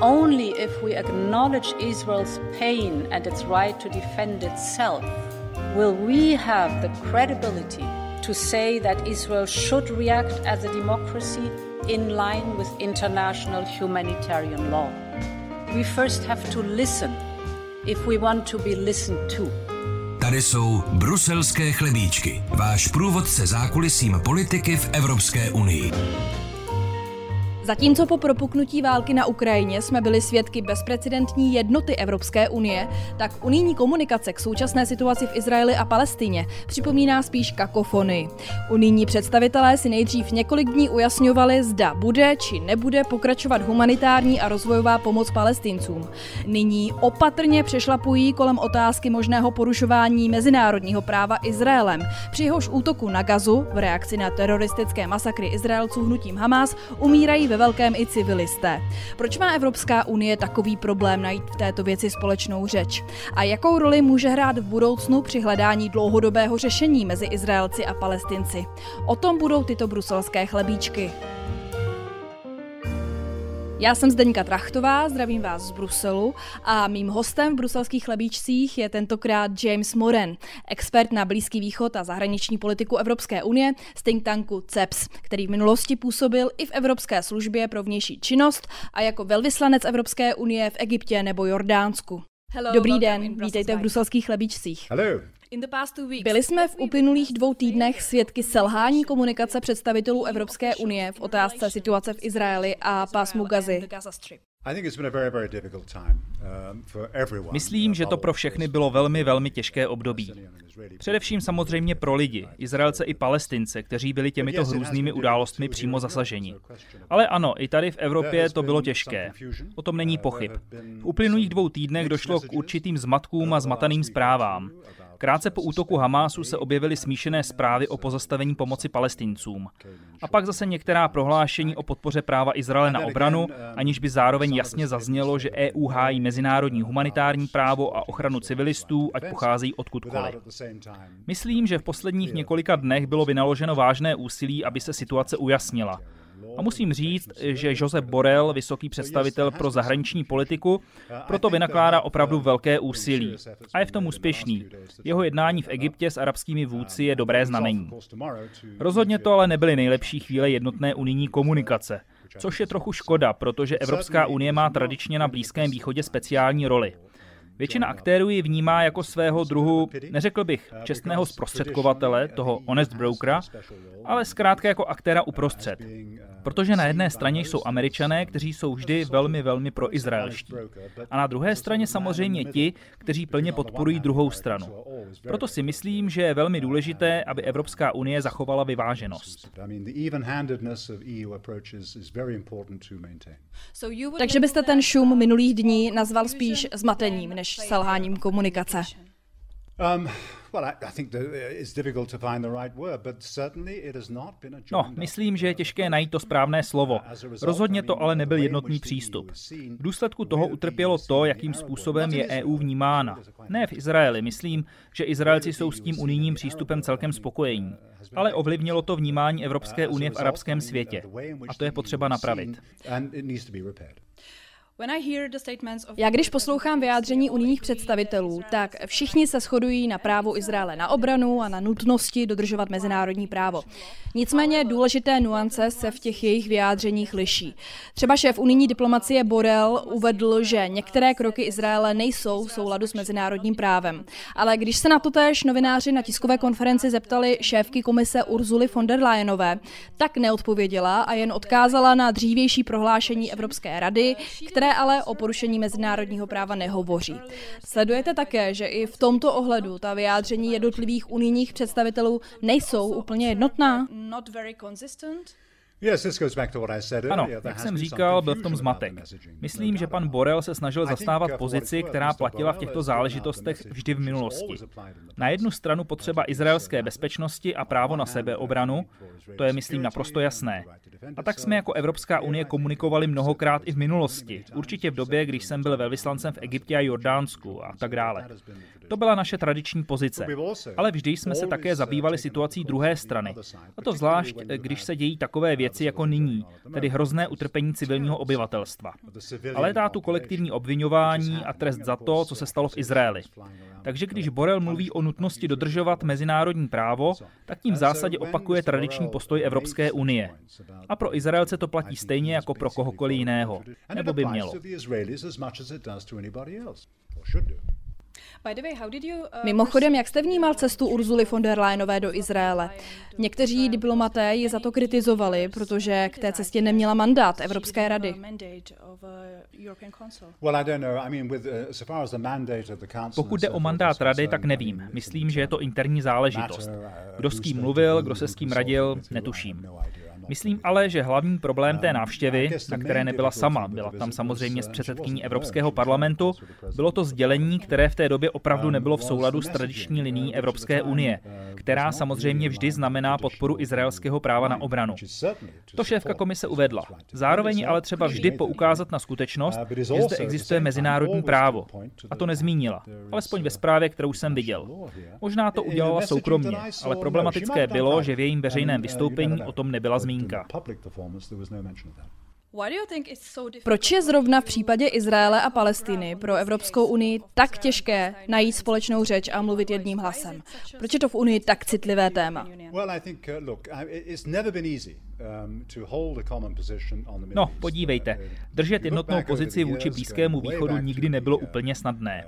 Only if we acknowledge Israel's pain and its right to defend itself will we have the credibility to say that Israel should react as a democracy in line with international humanitarian law. We first have to listen if we want to be listened to. Tady jsou bruselské chlebíčky, váš průvodce zákulisím politiky v Evropské unii. Zatímco po propuknutí války na Ukrajině jsme byli svědky bezprecedentní jednoty Evropské unie, tak unijní komunikace k současné situaci v Izraeli a Palestině připomíná spíš kakofony. Unijní představitelé si nejdřív několik dní ujasňovali, zda bude či nebude pokračovat humanitární a rozvojová pomoc palestincům. Nyní opatrně přešlapují kolem otázky možného porušování mezinárodního práva Izraelem. Při jehož útoku na Gazu v reakci na teroristické masakry Izraelců hnutím Hamas umírají ve velkém i civilisté. Proč má Evropská unie takový problém najít v této věci společnou řeč? A jakou roli může hrát v budoucnu při hledání dlouhodobého řešení mezi Izraelci a Palestinci? O tom budou tyto bruselské chlebíčky. Já jsem Zdeňka Trachtová, zdravím vás z Bruselu a mým hostem v bruselských chlebíčcích je tentokrát James Moren, expert na Blízký východ a zahraniční politiku Evropské unie z think tanku CEPS, který v minulosti působil i v Evropské službě pro vnější činnost a jako velvyslanec Evropské unie v Egyptě nebo Jordánsku. Hello, Dobrý den, vítejte v bruselských chlebíčcích. Hello. Byli jsme v uplynulých dvou týdnech svědky selhání komunikace představitelů Evropské unie v otázce situace v Izraeli a pásmu Gazy. Um, Myslím, že to pro všechny bylo velmi, velmi těžké období. Především samozřejmě pro lidi, Izraelce i Palestince, kteří byli těmito hrůznými událostmi přímo zasaženi. Ale ano, i tady v Evropě to bylo těžké. O tom není pochyb. V uplynulých dvou týdnech došlo k určitým zmatkům a zmataným zprávám. Krátce po útoku Hamásu se objevily smíšené zprávy o pozastavení pomoci palestincům. A pak zase některá prohlášení o podpoře práva Izraele na obranu, aniž by zároveň jasně zaznělo, že EU hájí mezinárodní humanitární právo a ochranu civilistů, ať pocházejí odkudkoliv. Myslím, že v posledních několika dnech bylo vynaloženo vážné úsilí, aby se situace ujasnila. A musím říct, že Josep Borrell, vysoký představitel pro zahraniční politiku, proto vynakládá opravdu velké úsilí. A je v tom úspěšný. Jeho jednání v Egyptě s arabskými vůdci je dobré znamení. Rozhodně to ale nebyly nejlepší chvíle jednotné unijní komunikace. Což je trochu škoda, protože Evropská unie má tradičně na Blízkém východě speciální roli. Většina aktérů ji vnímá jako svého druhu, neřekl bych, čestného zprostředkovatele, toho honest brokera, ale zkrátka jako aktéra uprostřed. Protože na jedné straně jsou američané, kteří jsou vždy velmi, velmi proizraelští. A na druhé straně samozřejmě ti, kteří plně podporují druhou stranu. Proto si myslím, že je velmi důležité, aby Evropská unie zachovala vyváženost. Takže byste ten šum minulých dní nazval spíš zmatením než selháním komunikace. Um, No, myslím, že je těžké najít to správné slovo. Rozhodně to ale nebyl jednotný přístup. V důsledku toho utrpělo to, jakým způsobem je EU vnímána. Ne v Izraeli, myslím, že Izraelci jsou s tím unijním přístupem celkem spokojení. Ale ovlivnilo to vnímání Evropské unie v arabském světě. A to je potřeba napravit. Já když poslouchám vyjádření unijních představitelů, tak všichni se shodují na právo Izraele na obranu a na nutnosti dodržovat mezinárodní právo. Nicméně důležité nuance se v těch jejich vyjádřeních liší. Třeba šéf unijní diplomacie Borel uvedl, že některé kroky Izraele nejsou v souladu s mezinárodním právem. Ale když se na to též novináři na tiskové konferenci zeptali šéfky komise Urzuly von der Leyenové, tak neodpověděla a jen odkázala na dřívější prohlášení Evropské rady, které které ale o porušení mezinárodního práva nehovoří. Sledujete také, že i v tomto ohledu ta vyjádření jednotlivých unijních představitelů nejsou úplně jednotná? Ano, jak jsem říkal, byl v tom zmatek. Myslím, že pan Borel se snažil zastávat pozici, která platila v těchto záležitostech vždy v minulosti. Na jednu stranu potřeba izraelské bezpečnosti a právo na sebeobranu, to je, myslím, naprosto jasné. A tak jsme jako Evropská unie komunikovali mnohokrát i v minulosti, určitě v době, když jsem byl velvyslancem v Egyptě a Jordánsku a tak dále. To byla naše tradiční pozice. Ale vždy jsme se také zabývali situací druhé strany. A to zvlášť, když se dějí takové věci, věci jako nyní, tedy hrozné utrpení civilního obyvatelstva. Ale dá tu kolektivní obvinování a trest za to, co se stalo v Izraeli. Takže když Borel mluví o nutnosti dodržovat mezinárodní právo, tak tím v zásadě opakuje tradiční postoj Evropské unie. A pro Izraelce to platí stejně jako pro kohokoliv jiného. Nebo by mělo. Uh, Mimochodem, jak jste vnímal cestu Urzuly von der Leyenové do Izraele? Někteří diplomaté ji za to kritizovali, protože k té cestě neměla mandát Evropské rady. Pokud jde o mandát rady, tak nevím. Myslím, že je to interní záležitost. Kdo s kým mluvil, kdo se s kým radil, netuším. Myslím ale, že hlavní problém té návštěvy, na které nebyla sama, byla tam samozřejmě s předsedkyní Evropského parlamentu, bylo to sdělení, které v té době opravdu nebylo v souladu s tradiční linií Evropské unie, která samozřejmě vždy znamená podporu izraelského práva na obranu. To šéfka komise uvedla. Zároveň ale třeba vždy poukázat na skutečnost, že zde existuje mezinárodní právo. A to nezmínila, alespoň ve zprávě, kterou jsem viděl. Možná to udělala soukromně, ale problematické bylo, že v jejím veřejném vystoupení o tom nebyla zmínka zmínka. Proč je zrovna v případě Izraele a Palestiny pro Evropskou unii tak těžké najít společnou řeč a mluvit jedním hlasem? Proč je to v Unii tak citlivé téma? No, podívejte, držet jednotnou pozici vůči Blízkému východu nikdy nebylo úplně snadné.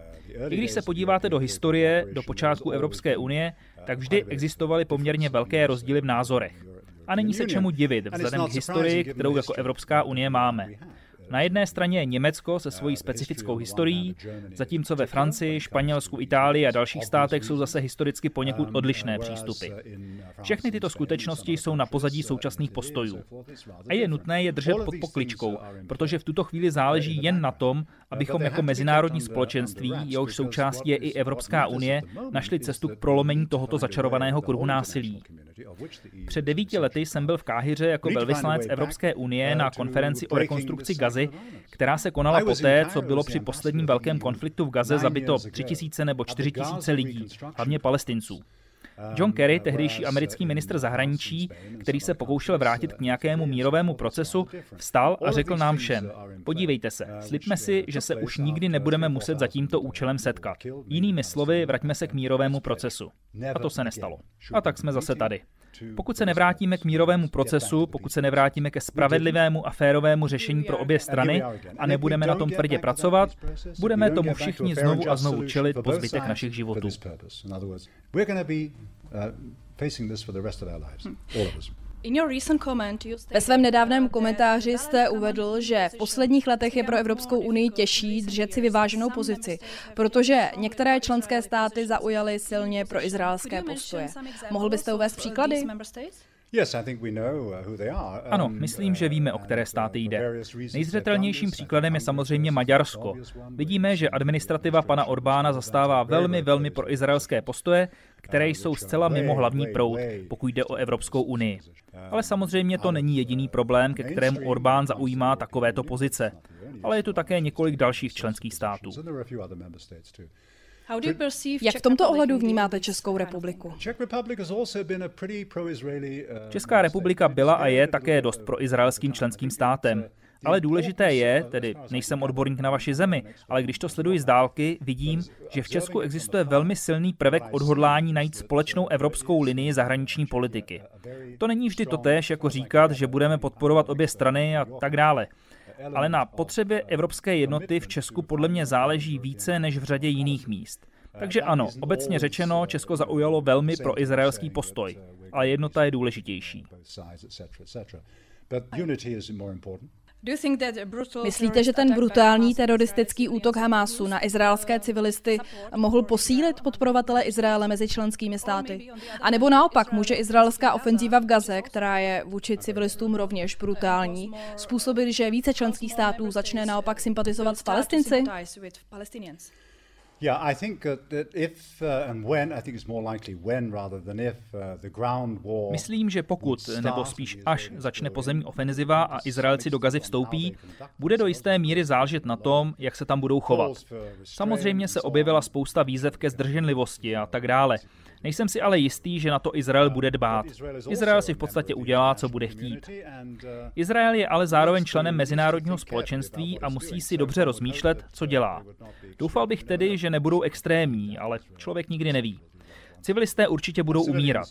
I když se podíváte do historie, do počátku Evropské unie, tak vždy existovaly poměrně velké rozdíly v názorech. A není se čemu divit vzhledem k historii, kterou jako Evropská unie máme. Na jedné straně je Německo se svojí specifickou historií, zatímco ve Francii, Španělsku, Itálii a dalších státech jsou zase historicky poněkud odlišné přístupy. Všechny tyto skutečnosti jsou na pozadí současných postojů. A je nutné je držet pod pokličkou, protože v tuto chvíli záleží jen na tom, abychom jako mezinárodní společenství, jehož součástí je i Evropská unie, našli cestu k prolomení tohoto začarovaného kruhu násilí. Před devíti lety jsem byl v Káhyře jako velvyslanec Evropské unie na konferenci o rekonstrukci Gazy, která se konala poté, co bylo při posledním velkém konfliktu v Gaze zabito 3000 nebo 4000 lidí, hlavně palestinců. John Kerry, tehdejší americký ministr zahraničí, který se pokoušel vrátit k nějakému mírovému procesu, vstal a řekl nám všem, podívejte se, slibme si, že se už nikdy nebudeme muset za tímto účelem setkat. Jinými slovy, vraťme se k mírovému procesu. A to se nestalo. A tak jsme zase tady. Pokud se nevrátíme k mírovému procesu, pokud se nevrátíme ke spravedlivému a férovému řešení pro obě strany a nebudeme na tom tvrdě pracovat, budeme tomu všichni znovu a znovu čelit po zbytek našich životů. Ve svém nedávném komentáři jste uvedl, že v posledních letech je pro Evropskou unii těžší držet si vyváženou pozici, protože některé členské státy zaujaly silně pro izraelské postoje. Mohl byste uvést příklady? Uh, ano, um, myslím, že víme, o které uh, státy jde. Nejzřetelnějším příkladem je samozřejmě Maďarsko. Vidíme, že administrativa pana Orbána zastává velmi, velmi proizraelské postoje, které jsou zcela mimo hlavní proud, pokud jde o Evropskou unii. Ale samozřejmě to není jediný problém, ke kterému Orbán zaujímá takovéto pozice. Ale je tu také několik dalších členských států. Jak v tomto ohledu vnímáte Českou republiku? Uh, Česká republika byla a je také dost pro izraelským členským státem. Ale důležité je, tedy nejsem odborník na vaši zemi, ale když to sleduji z dálky, vidím, že v Česku existuje velmi silný prvek odhodlání najít společnou evropskou linii zahraniční politiky. To není vždy totéž, jako říkat, že budeme podporovat obě strany a tak dále ale na potřebě evropské jednoty v Česku podle mě záleží více než v řadě jiných míst. Takže ano, obecně řečeno, Česko zaujalo velmi pro izraelský postoj, ale jednota je důležitější. Myslíte, že ten brutální teroristický útok Hamásu na izraelské civilisty mohl posílit podporovatele Izraele mezi členskými státy? A nebo naopak může izraelská ofenzíva v Gaze, která je vůči civilistům rovněž brutální, způsobit, že více členských států začne naopak sympatizovat s palestinci? Yeah, I think that if uh, and when, I think it's more likely when rather than if uh, the ground war. Myslím, že pokud, nebo spíš až začne pozemní ofenziva a Izraelci do Gazy vstoupí, bude do jisté míry záležet na tom, jak se tam budou chovat. Samozřejmě se objevila spousta výzev ke zdrženlivosti a tak dále. Nejsem si ale jistý, že na to Izrael bude dbát. Izrael si v podstatě udělá, co bude chtít. Izrael je ale zároveň členem mezinárodního společenství a musí si dobře rozmýšlet, co dělá. Doufal bych tedy, že nebudou extrémní, ale člověk nikdy neví. Civilisté určitě budou umírat.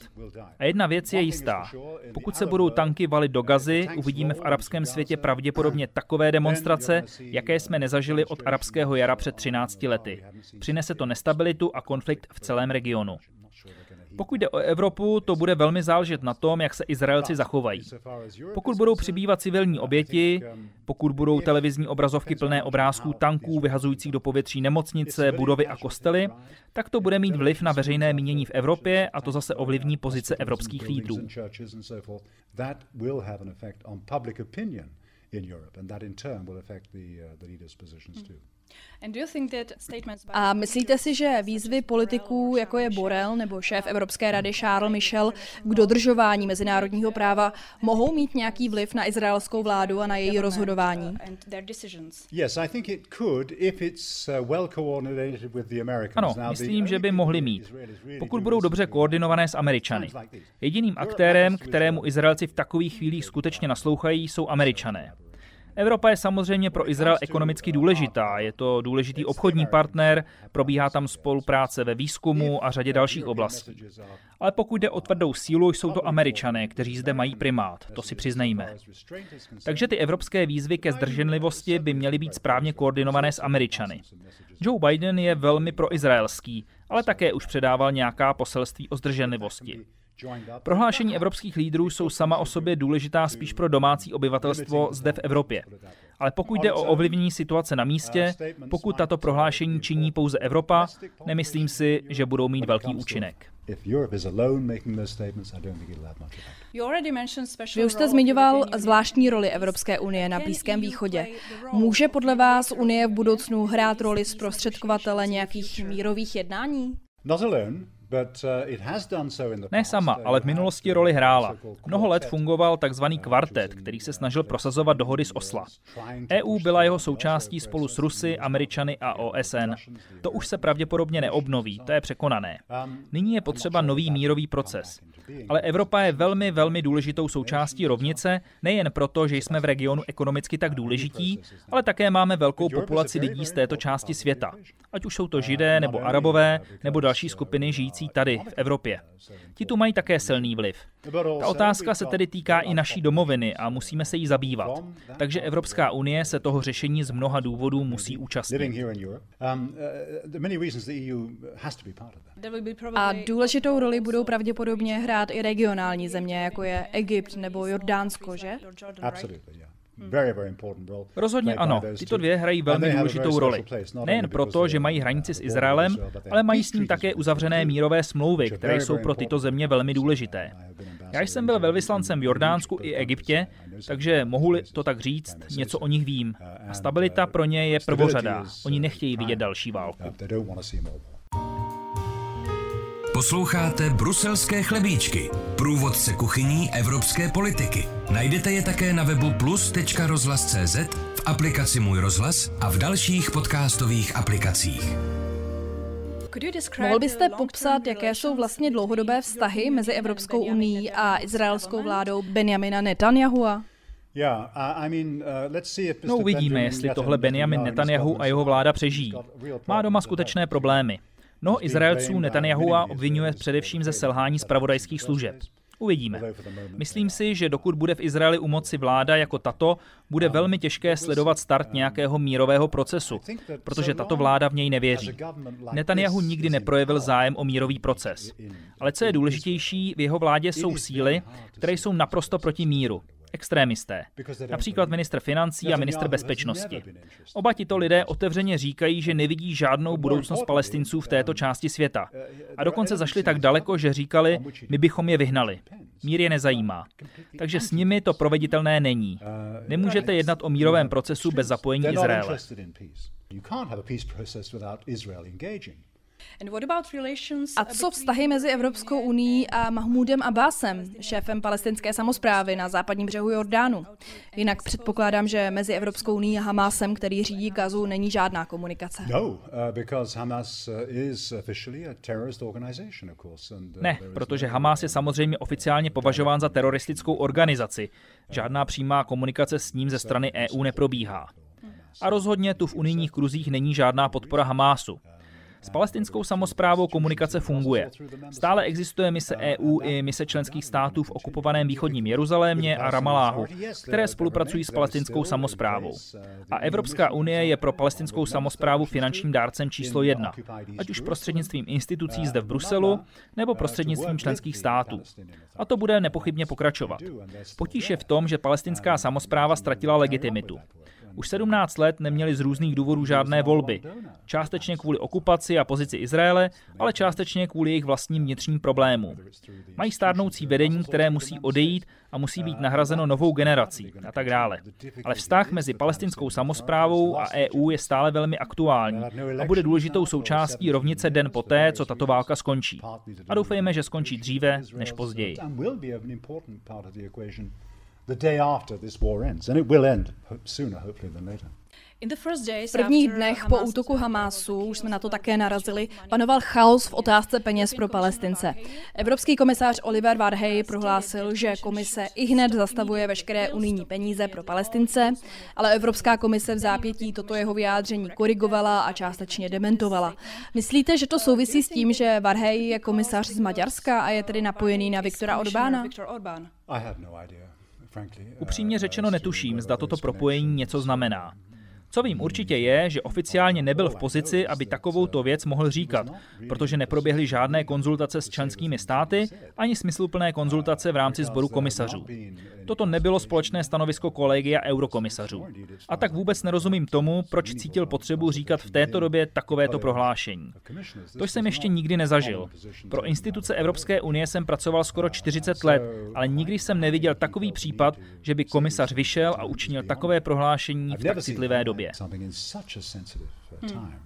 A jedna věc je jistá. Pokud se budou tanky valit do gazy, uvidíme v arabském světě pravděpodobně takové demonstrace, jaké jsme nezažili od arabského jara před 13 lety. Přinese to nestabilitu a konflikt v celém regionu. Pokud jde o Evropu, to bude velmi záležet na tom, jak se Izraelci zachovají. Pokud budou přibývat civilní oběti, pokud budou televizní obrazovky plné obrázků tanků vyhazujících do povětří nemocnice, budovy a kostely, tak to bude mít vliv na veřejné mínění v Evropě a to zase ovlivní pozice evropských lídrů. in Europe, and that in turn will affect the, uh, the leaders' positions too. A myslíte si, že výzvy politiků, jako je Borel nebo šéf Evropské rady Charles Michel, k dodržování mezinárodního práva, mohou mít nějaký vliv na izraelskou vládu a na její rozhodování? Ano, myslím, že by mohli mít, pokud budou dobře koordinované s Američany. Jediným aktérem, kterému Izraelci v takových chvílích skutečně naslouchají, jsou Američané. Evropa je samozřejmě pro Izrael ekonomicky důležitá. Je to důležitý obchodní partner, probíhá tam spolupráce ve výzkumu a řadě dalších oblastí. Ale pokud jde o tvrdou sílu, jsou to američané, kteří zde mají primát, to si přiznejme. Takže ty evropské výzvy ke zdrženlivosti by měly být správně koordinované s američany. Joe Biden je velmi proizraelský, ale také už předával nějaká poselství o zdrženlivosti. Prohlášení evropských lídrů jsou sama o sobě důležitá spíš pro domácí obyvatelstvo zde v Evropě. Ale pokud jde o ovlivnění situace na místě, pokud tato prohlášení činí pouze Evropa, nemyslím si, že budou mít velký účinek. Vy už jste zmiňoval zvláštní roli Evropské unie na Blízkém východě. Může podle vás Unie v budoucnu hrát roli zprostředkovatele nějakých mírových jednání? Uh, ne sama, ale v minulosti roli hrála. Mnoho let fungoval tzv. kvartet, který se snažil prosazovat dohody z Osla. EU byla jeho součástí spolu s Rusy, Američany a OSN. To už se pravděpodobně neobnoví, to je překonané. Nyní je potřeba nový mírový proces. Ale Evropa je velmi, velmi důležitou součástí rovnice, nejen proto, že jsme v regionu ekonomicky tak důležití, ale také máme velkou populaci lidí z této části světa. Ať už jsou to židé, nebo arabové, nebo další skupiny žijící tady, v Evropě. Ti tu mají také silný vliv. Ta otázka se tedy týká i naší domoviny a musíme se jí zabývat. Takže Evropská unie se toho řešení z mnoha důvodů musí účastnit. A důležitou roli budou pravděpodobně hrát i regionální země, jako je Egypt nebo Jordánsko, že? Rozhodně ano, tyto dvě hrají velmi důležitou roli. Nejen proto, že mají hranici s Izraelem, ale mají s ním také uzavřené mírové smlouvy, které jsou pro tyto země velmi důležité. Já jsem byl velvyslancem v Jordánsku i Egyptě, takže mohu to tak říct, něco o nich vím. A stabilita pro ně je prvořadá. Oni nechtějí vidět další válku. Posloucháte Bruselské chlebíčky, průvodce kuchyní evropské politiky. Najdete je také na webu plus.rozhlas.cz, v aplikaci Můj rozhlas a v dalších podcastových aplikacích. Mohl byste popsat, jaké jsou vlastně dlouhodobé vztahy mezi Evropskou unii a izraelskou vládou Benjamina Netanyahua? No uvidíme, jestli tohle Benjamin Netanyahu a jeho vláda přežijí. Má doma skutečné problémy. Mnoho Izraelců Netanyahua obvinuje především ze selhání zpravodajských služeb. Uvidíme. Myslím si, že dokud bude v Izraeli u moci vláda jako tato, bude velmi těžké sledovat start nějakého mírového procesu, protože tato vláda v něj nevěří. Netanyahu nikdy neprojevil zájem o mírový proces. Ale co je důležitější, v jeho vládě jsou síly, které jsou naprosto proti míru extrémisté, například ministr financí a ministr bezpečnosti. Oba tito lidé otevřeně říkají, že nevidí žádnou budoucnost palestinců v této části světa. A dokonce zašli tak daleko, že říkali, my bychom je vyhnali. Mír je nezajímá. Takže s nimi to proveditelné není. Nemůžete jednat o mírovém procesu bez zapojení Izraele. You can't have a peace process without Israel engaging. A co vztahy mezi Evropskou unii a Mahmudem Abbasem, šéfem palestinské samozprávy na západním břehu Jordánu? Jinak předpokládám, že mezi Evropskou unii a Hamásem, který řídí Gazu, není žádná komunikace. No, uh, because Hamas uh, is officially a terrorist organization, of course. And, uh, ne, protože Hamas je samozřejmě oficiálně považován za teroristickou organizaci. Žádná přímá komunikace s ním ze strany EU neprobíhá. A rozhodně tu v unijních kruzích není žádná podpora Hamásu. S palestinskou samozprávou komunikace funguje. Stále existuje mise EU i mise členských států v okupovaném východním Jeruzalémě a Ramaláhu, které spolupracují s palestinskou samozprávou. A Evropská unie je pro palestinskou samozprávu finančním dárcem číslo jedna, ať už prostřednictvím institucí zde v Bruselu nebo prostřednictvím členských států. A to bude nepochybně pokračovat. Potíž je v tom, že palestinská samozpráva ztratila legitimitu. Už 17 let neměli z různých důvodů žádné volby. Částečně kvůli okupaci a pozici Izraele, ale částečně kvůli jejich vlastním vnitřním problémům. Mají stárnoucí vedení, které musí odejít a musí být nahrazeno novou generací a tak dále. Ale vztah mezi palestinskou samozprávou a EU je stále velmi aktuální a bude důležitou součástí rovnice den poté, co tato válka skončí. A doufejme, že skončí dříve než později the day after this war ends, and it will end sooner, hopefully, than later. V prvních dnech po útoku Hamásu, už jsme na to také narazili, panoval chaos v otázce peněz pro Palestince. Evropský komisář Oliver Varhey prohlásil, že komise i hned zastavuje veškeré unijní peníze pro Palestince, ale Evropská komise v zápětí toto jeho vyjádření korigovala a částečně dementovala. Myslíte, že to souvisí s tím, že Varhey je komisař z Maďarska a je tedy napojený na Viktora Orbána? I have no idea. Upřímně řečeno netuším, zda toto propojení něco znamená. Co vím určitě je, že oficiálně nebyl v pozici, aby takovouto věc mohl říkat, protože neproběhly žádné konzultace s členskými státy ani smysluplné konzultace v rámci sboru komisařů. Toto nebylo společné stanovisko kolegia eurokomisařů. A tak vůbec nerozumím tomu, proč cítil potřebu říkat v této době takovéto prohlášení. To jsem ještě nikdy nezažil. Pro instituce Evropské unie jsem pracoval skoro 40 let, ale nikdy jsem neviděl takový případ, že by komisař vyšel a učinil takové prohlášení v tak citlivé době době. Hmm.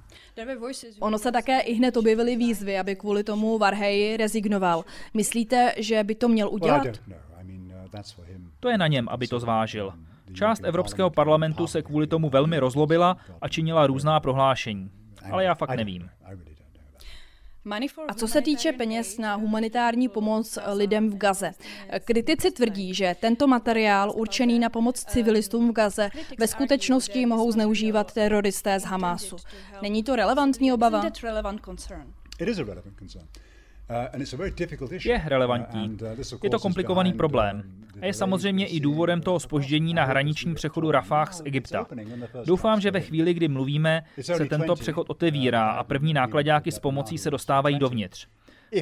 Ono se také i hned objevily výzvy, aby kvůli tomu Varhej rezignoval. Myslíte, že by to měl udělat? Uh, to je na něm, aby to zvážil. Část Evropského parlamentu se kvůli tomu velmi rozlobila a činila různá prohlášení. Ale já fakt nevím. A co se týče peněz na humanitární pomoc lidem v Gaze, kritici tvrdí, že tento materiál určený na pomoc civilistům v Gaze ve skutečnosti mohou zneužívat teroristé z Hamásu. Není to relevantní obava? Uh, je relevantní. Uh, je to komplikovaný problém. A je samozřejmě i důvodem toho spoždění na hraniční přechodu Rafah z Egypta. Doufám, že ve chvíli, kdy mluvíme, se tento přechod otevírá a první nákladáky s pomocí se dostávají dovnitř.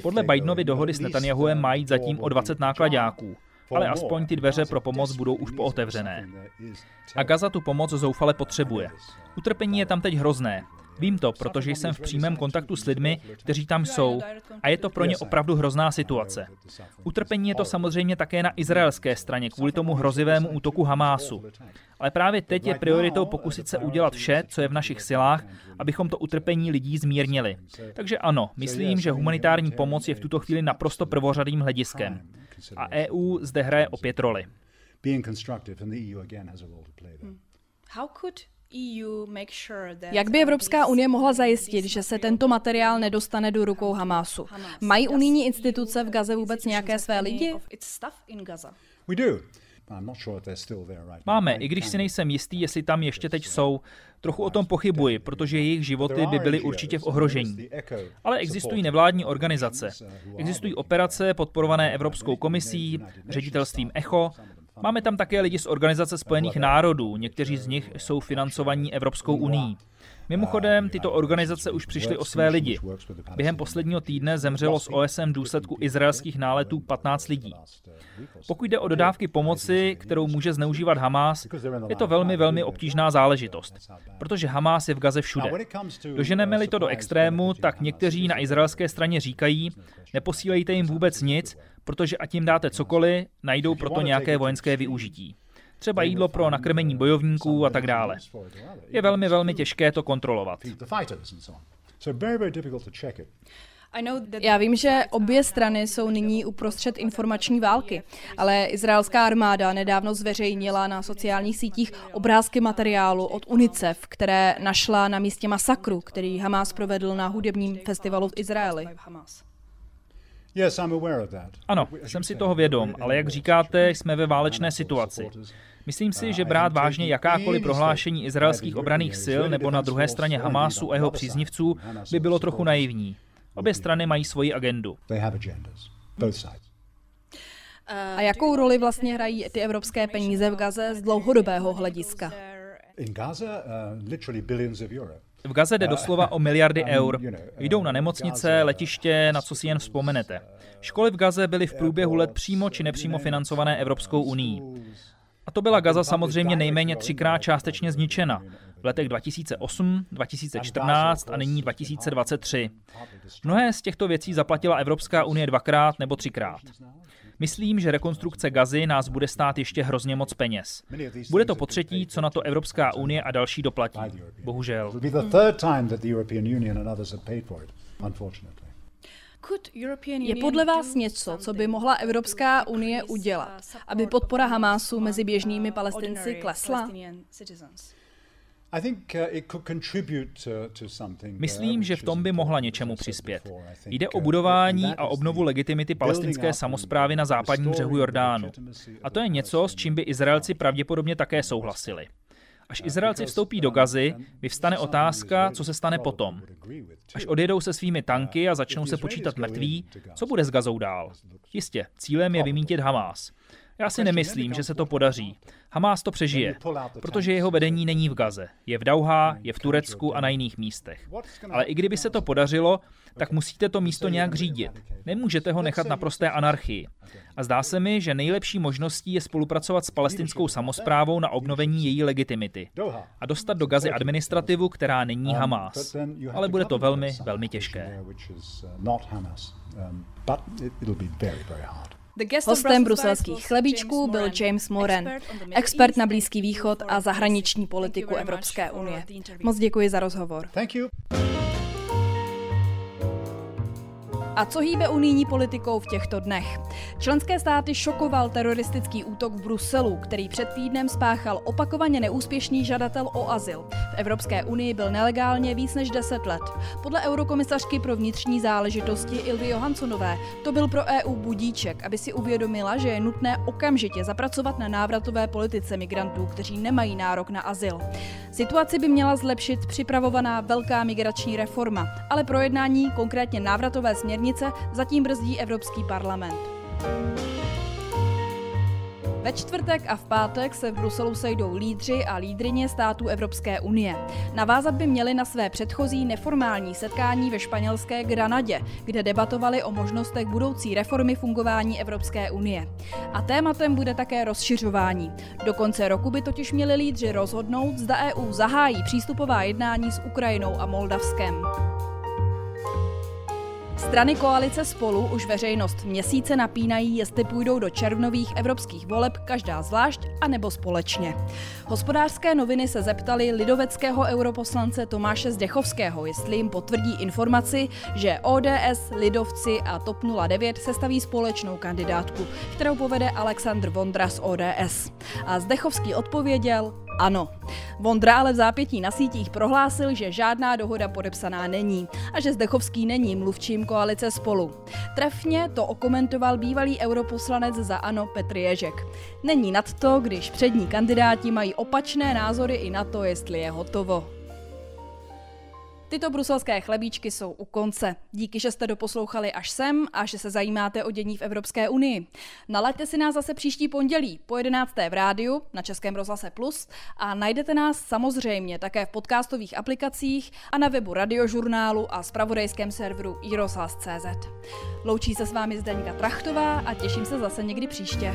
Podle Bidenovy dohody s Netanyahuem mají zatím o 20 nákladáků ale aspoň ty dveře pro pomoc budou už pootevřené. A Gaza tu pomoc zoufale potřebuje. Utrpení je tam teď hrozné. Vím to, protože jsem v přímém kontaktu s lidmi, kteří tam jsou a je to pro ně opravdu hrozná situace. Utrpení je to samozřejmě také na izraelské straně kvůli tomu hrozivému útoku Hamásu. Ale právě teď je prioritou pokusit se udělat vše, co je v našich silách, abychom to utrpení lidí zmírnili. Takže ano, myslím, že humanitární pomoc je v tuto chvíli naprosto prvořadým hlediskem. A EU zde hraje opět roli. How could jak by Evropská unie mohla zajistit, že se tento materiál nedostane do rukou Hamásu? Mají unijní instituce v Gaze vůbec nějaké své lidi? Máme, i když si nejsem jistý, jestli tam ještě teď jsou. Trochu o tom pochybuji, protože jejich životy by byly určitě v ohrožení. Ale existují nevládní organizace. Existují operace podporované Evropskou komisí, ředitelstvím ECHO Máme tam také lidi z Organizace spojených národů, někteří z nich jsou financovaní Evropskou unii. Mimochodem, tyto organizace už přišly o své lidi. Během posledního týdne zemřelo z OSM důsledku izraelských náletů 15 lidí. Pokud jde o dodávky pomoci, kterou může zneužívat Hamás, je to velmi, velmi obtížná záležitost, protože Hamás je v Gaze všude. Doženeme-li to do extrému, tak někteří na izraelské straně říkají, neposílejte jim vůbec nic, protože ať jim dáte cokoliv, najdou proto nějaké vojenské využití. Třeba jídlo pro nakrmení bojovníků a tak dále. Je velmi, velmi těžké to kontrolovat. Já vím, že obě strany jsou nyní uprostřed informační války, ale izraelská armáda nedávno zveřejnila na sociálních sítích obrázky materiálu od UNICEF, které našla na místě masakru, který Hamas provedl na hudebním festivalu v Izraeli. Ano, jsem si toho vědom, ale jak říkáte, jsme ve válečné situaci. Myslím si, že brát vážně jakákoliv prohlášení izraelských obraných sil nebo na druhé straně Hamásu a jeho příznivců by bylo trochu naivní. Obě strany mají svoji agendu. A jakou roli vlastně hrají ty evropské peníze v Gaze z dlouhodobého hlediska? V Gaze jde doslova o miliardy eur. Jdou na nemocnice, letiště, na co si jen vzpomenete. Školy v Gaze byly v průběhu let přímo či nepřímo financované Evropskou unii. A to byla Gaza samozřejmě nejméně třikrát částečně zničena. V letech 2008, 2014 a nyní 2023. Mnohé z těchto věcí zaplatila Evropská unie dvakrát nebo třikrát. Myslím, že rekonstrukce Gazy nás bude stát ještě hrozně moc peněz. Bude to po třetí, co na to Evropská unie a další doplatí. Bohužel. Je podle vás něco, co by mohla Evropská unie udělat, aby podpora Hamásu mezi běžnými palestinci klesla? Myslím, že v tom by mohla něčemu přispět. Jde o budování a obnovu legitimity palestinské samozprávy na západním břehu Jordánu. A to je něco, s čím by Izraelci pravděpodobně také souhlasili. Až Izraelci vstoupí do Gazy, vyvstane otázka, co se stane potom. Až odjedou se svými tanky a začnou se počítat mrtví, co bude s Gazou dál? Jistě, cílem je vymítit Hamás. Já si nemyslím, že se to podaří. Hamás to přežije, protože jeho vedení není v Gaze. Je v Dauhá, je v Turecku a na jiných místech. Ale i kdyby se to podařilo, tak musíte to místo nějak řídit. Nemůžete ho nechat na prosté anarchii. A zdá se mi, že nejlepší možností je spolupracovat s palestinskou samozprávou na obnovení její legitimity a dostat do Gazy administrativu, která není Hamás. Ale bude to velmi, velmi těžké. Hostem bruselských chlebíčků byl James Moran, expert na Blízký východ a zahraniční politiku Evropské unie. Moc děkuji za rozhovor. A co hýbe unijní politikou v těchto dnech? Členské státy šokoval teroristický útok v Bruselu, který před týdnem spáchal opakovaně neúspěšný žadatel o azyl. V Evropské unii byl nelegálně víc než 10 let. Podle eurokomisařky pro vnitřní záležitosti Ilvy Johanssonové to byl pro EU budíček, aby si uvědomila, že je nutné okamžitě zapracovat na návratové politice migrantů, kteří nemají nárok na azyl. Situaci by měla zlepšit připravovaná velká migrační reforma, ale projednání konkrétně návratové směrnice směrnice zatím brzdí Evropský parlament. Ve čtvrtek a v pátek se v Bruselu sejdou lídři a lídrině států Evropské unie. Navázat by měli na své předchozí neformální setkání ve španělské Granadě, kde debatovali o možnostech budoucí reformy fungování Evropské unie. A tématem bude také rozšiřování. Do konce roku by totiž měli lídři rozhodnout, zda EU zahájí přístupová jednání s Ukrajinou a Moldavskem. Strany koalice spolu už veřejnost měsíce napínají, jestli půjdou do červnových evropských voleb každá zvlášť a nebo společně. Hospodářské noviny se zeptali lidoveckého europoslance Tomáše Zdechovského, jestli jim potvrdí informaci, že ODS, Lidovci a TOP 09 sestaví společnou kandidátku, kterou povede Aleksandr Vondra z ODS. A Zdechovský odpověděl, ano. Vondra ale v zápětí na sítích prohlásil, že žádná dohoda podepsaná není a že Zdechovský není mluvčím koalice spolu. Trefně to okomentoval bývalý europoslanec za ANO Petr Ježek. Není nad to, když přední kandidáti mají opačné názory i na to, jestli je hotovo. Tyto bruselské chlebíčky jsou u konce. Díky, že jste doposlouchali až sem a že se zajímáte o dění v Evropské unii. Nalaďte si nás zase příští pondělí po 11. v rádiu na Českém rozhlase Plus a najdete nás samozřejmě také v podcastových aplikacích a na webu radiožurnálu a spravodajském serveru iRozhlas.cz. Loučí se s vámi Zdeňka Trachtová a těším se zase někdy příště.